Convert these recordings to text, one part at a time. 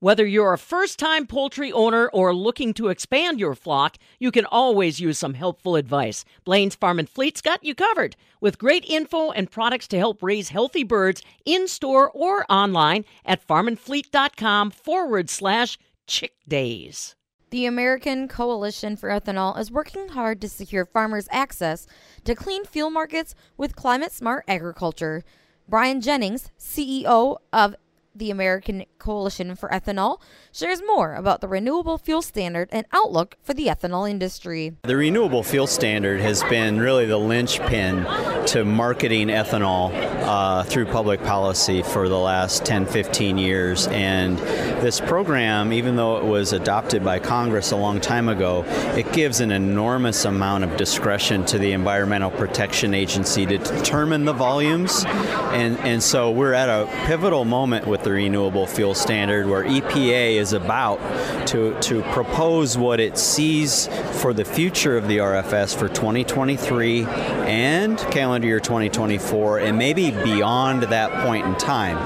Whether you're a first time poultry owner or looking to expand your flock, you can always use some helpful advice. Blaine's Farm and Fleet's got you covered with great info and products to help raise healthy birds in store or online at farmandfleet.com forward slash chick days. The American Coalition for Ethanol is working hard to secure farmers access to clean fuel markets with climate smart agriculture. Brian Jennings, CEO of the American Coalition for Ethanol, shares more about the renewable fuel standard and outlook for the ethanol industry. The renewable fuel standard has been really the linchpin to marketing ethanol uh, through public policy for the last 10, 15 years. And this program, even though it was adopted by Congress a long time ago, it gives an enormous amount of discretion to the Environmental Protection Agency to determine the volumes. And, and so we're at a pivotal moment with the renewable fuel standard where EPA is about to, to propose what it sees for the future of the RFS for 2023 and calendar year 2024 and maybe beyond that point in time.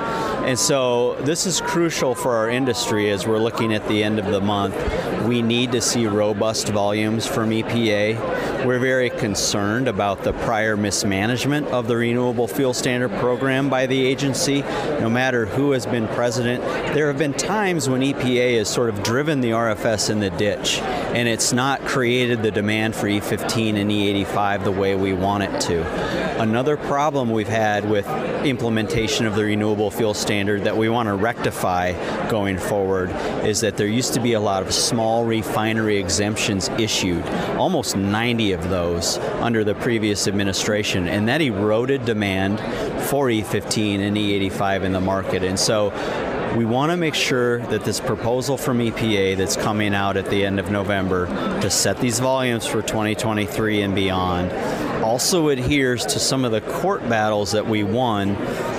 And so this is crucial for our industry as we're looking at the end of the month. We need to see robust volumes from EPA. We're very concerned about the prior mismanagement of the Renewable Fuel Standard Program by the agency. No matter who has been president, there have been times when EPA has sort of driven the RFS in the ditch and it's not created the demand for E15 and E85 the way we want it to. Another problem we've had with implementation of the Renewable Fuel Standard standard that we want to rectify going forward is that there used to be a lot of small refinery exemptions issued, almost 90 of those under the previous administration, and that eroded demand for E15 and E85 in the market. And so we want to make sure that this proposal from EPA that's coming out at the end of November to set these volumes for 2023 and beyond also adheres to some of the court battles that we won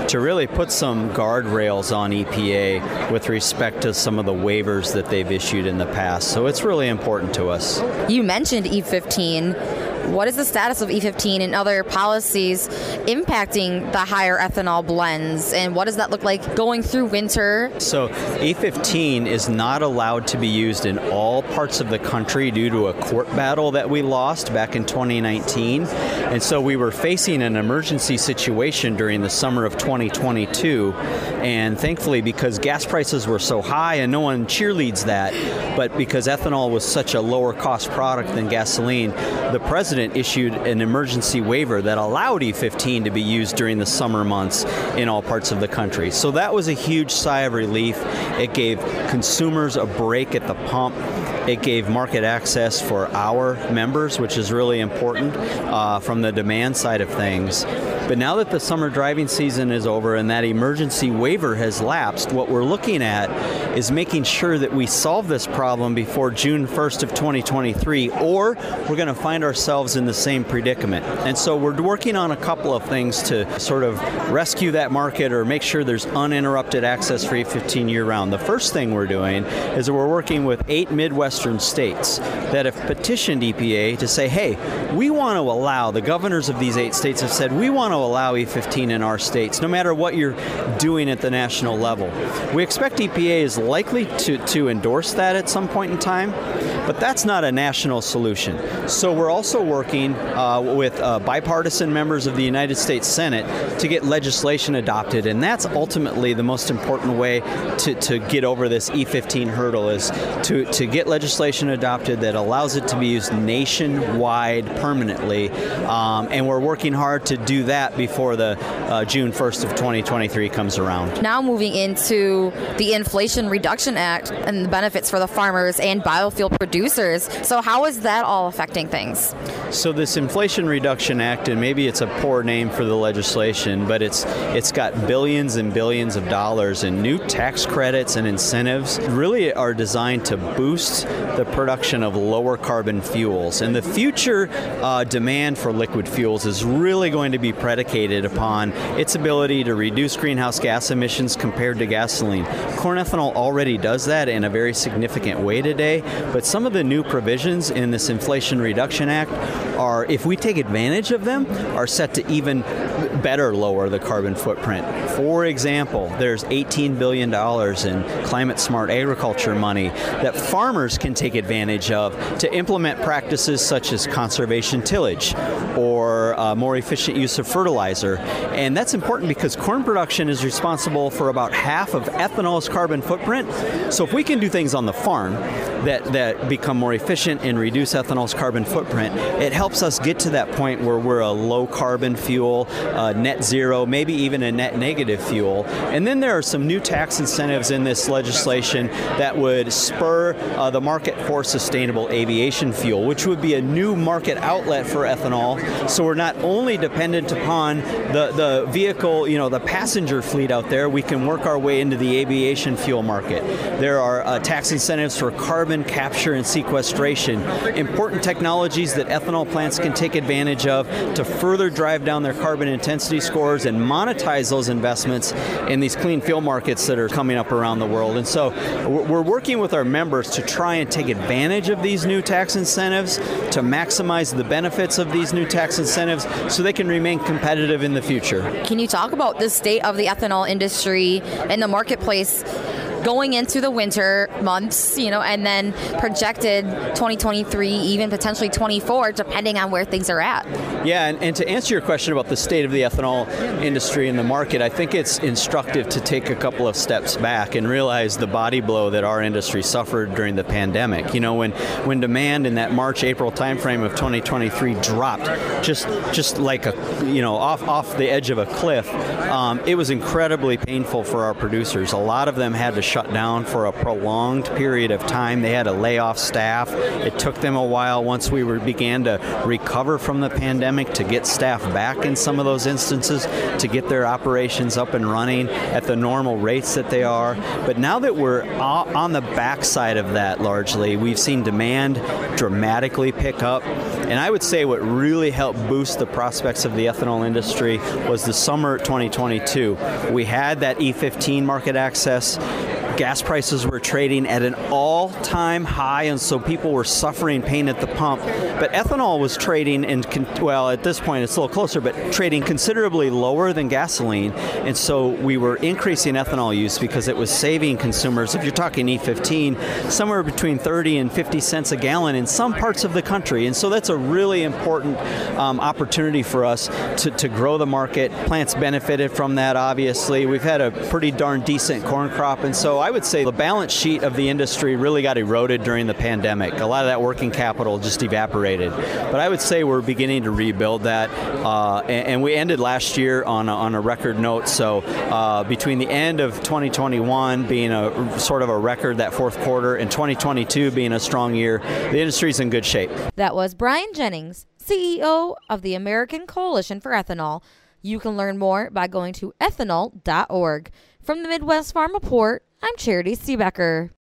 to really put some guardrails on EPA with respect to some of the waivers that they've issued in the past. So it's really important to us. You mentioned E15 what is the status of E15 and other policies impacting the higher ethanol blends? And what does that look like going through winter? So, E15 is not allowed to be used in all parts of the country due to a court battle that we lost back in 2019. And so, we were facing an emergency situation during the summer of 2022. And thankfully, because gas prices were so high and no one cheerleads that, but because ethanol was such a lower cost product than gasoline, the president president issued an emergency waiver that allowed E15 to be used during the summer months in all parts of the country. So that was a huge sigh of relief. It gave consumers a break at the pump. It gave market access for our members, which is really important uh, from the demand side of things. But now that the summer driving season is over and that emergency waiver has lapsed, what we're looking at is making sure that we solve this problem before June 1st of 2023, or we're going to find ourselves in the same predicament. And so we're working on a couple of things to sort of rescue that market or make sure there's uninterrupted access for E15 year round. The first thing we're doing is that we're working with eight States that have petitioned EPA to say, hey, we want to allow, the governors of these eight states have said, we want to allow E15 in our states, no matter what you're doing at the national level. We expect EPA is likely to, to endorse that at some point in time, but that's not a national solution. So we're also working uh, with uh, bipartisan members of the United States Senate to get legislation adopted, and that's ultimately the most important way to, to get over this E15 hurdle is to, to get legislation adopted that allows it to be used nationwide permanently, um, and we're working hard to do that before the uh, June 1st of 2023 comes around. Now moving into the Inflation Reduction Act and the benefits for the farmers and biofuel producers. So how is that all affecting things? So this Inflation Reduction Act, and maybe it's a poor name for the legislation, but it's it's got billions and billions of dollars in new tax credits and incentives. Really are designed to boost the production of lower carbon fuels. And the future uh, demand for liquid fuels is really going to be predicated upon its ability to reduce greenhouse gas emissions compared to gasoline. Corn ethanol already does that in a very significant way today, but some of the new provisions in this Inflation Reduction Act are, if we take advantage of them, are set to even better lower the carbon footprint. For example, there's $18 billion in climate smart agriculture money that farmers can take advantage of to implement practices such as conservation tillage or uh, more efficient use of fertilizer. And that's important because corn production is responsible for about half of ethanol's carbon footprint. So if we can do things on the farm that, that become more efficient and reduce ethanol's carbon footprint, it helps us get to that point where we're a low carbon fuel, uh, net zero, maybe even a net negative fuel. And then there are some new tax incentives in this legislation that would spur uh, the market for sustainable aviation fuel, which would be a new market outlet for ethanol. So we're not only dependent upon the, the vehicle, you know, the passenger fleet out there, we can work our way into the aviation fuel market. There are uh, tax incentives for carbon capture and sequestration, important technologies that ethanol plants can take advantage of to further drive down their carbon intensity scores and monetize those investments in these clean fuel markets that are coming up around the world. And so we're working with our members to try and take advantage of these new tax incentives, to maximize the benefits of these new tax incentives so they can remain competitive in the future. Can you talk about the state of the ethanol industry and the marketplace going into the winter months, you know, and then projected 2023, even potentially 24, depending on where things are at. Yeah, and, and to answer your question about the state of the ethanol industry and the market, I think it's instructive to take a couple of steps back and realize the body blow that our industry suffered during the pandemic. You know, when when demand in that March April timeframe of 2023 dropped, just just like a you know off off the edge of a cliff, um, it was incredibly painful for our producers. A lot of them had to shut down for a prolonged period of time. They had to lay off staff. It took them a while once we were, began to recover from the pandemic to get staff back in some of those instances to get their operations up and running at the normal rates that they are. But now that we're on the backside of that largely, we've seen demand dramatically pick up. And I would say what really helped boost the prospects of the ethanol industry was the summer 2022. We had that E15 market access gas prices were trading at an all-time high, and so people were suffering pain at the pump. But ethanol was trading, in well, at this point it's a little closer, but trading considerably lower than gasoline, and so we were increasing ethanol use because it was saving consumers. If you're talking E15, somewhere between 30 and 50 cents a gallon in some parts of the country, and so that's a really important um, opportunity for us to, to grow the market. Plants benefited from that, obviously. We've had a pretty darn decent corn crop, and so I would say the balance sheet of the industry really got eroded during the pandemic. A lot of that working capital just evaporated. But I would say we're beginning to rebuild that, uh, and, and, we ended last year on a, on a record note. So uh, between the end of 2021 being a sort of a record that fourth quarter and 2022 being a strong year, the industry's in good shape. That was Brian Jennings, CEO of the American Coalition for Ethanol. You can learn more by going to ethanol.org. From the Midwest Farm Report, I'm Charity Seebecker.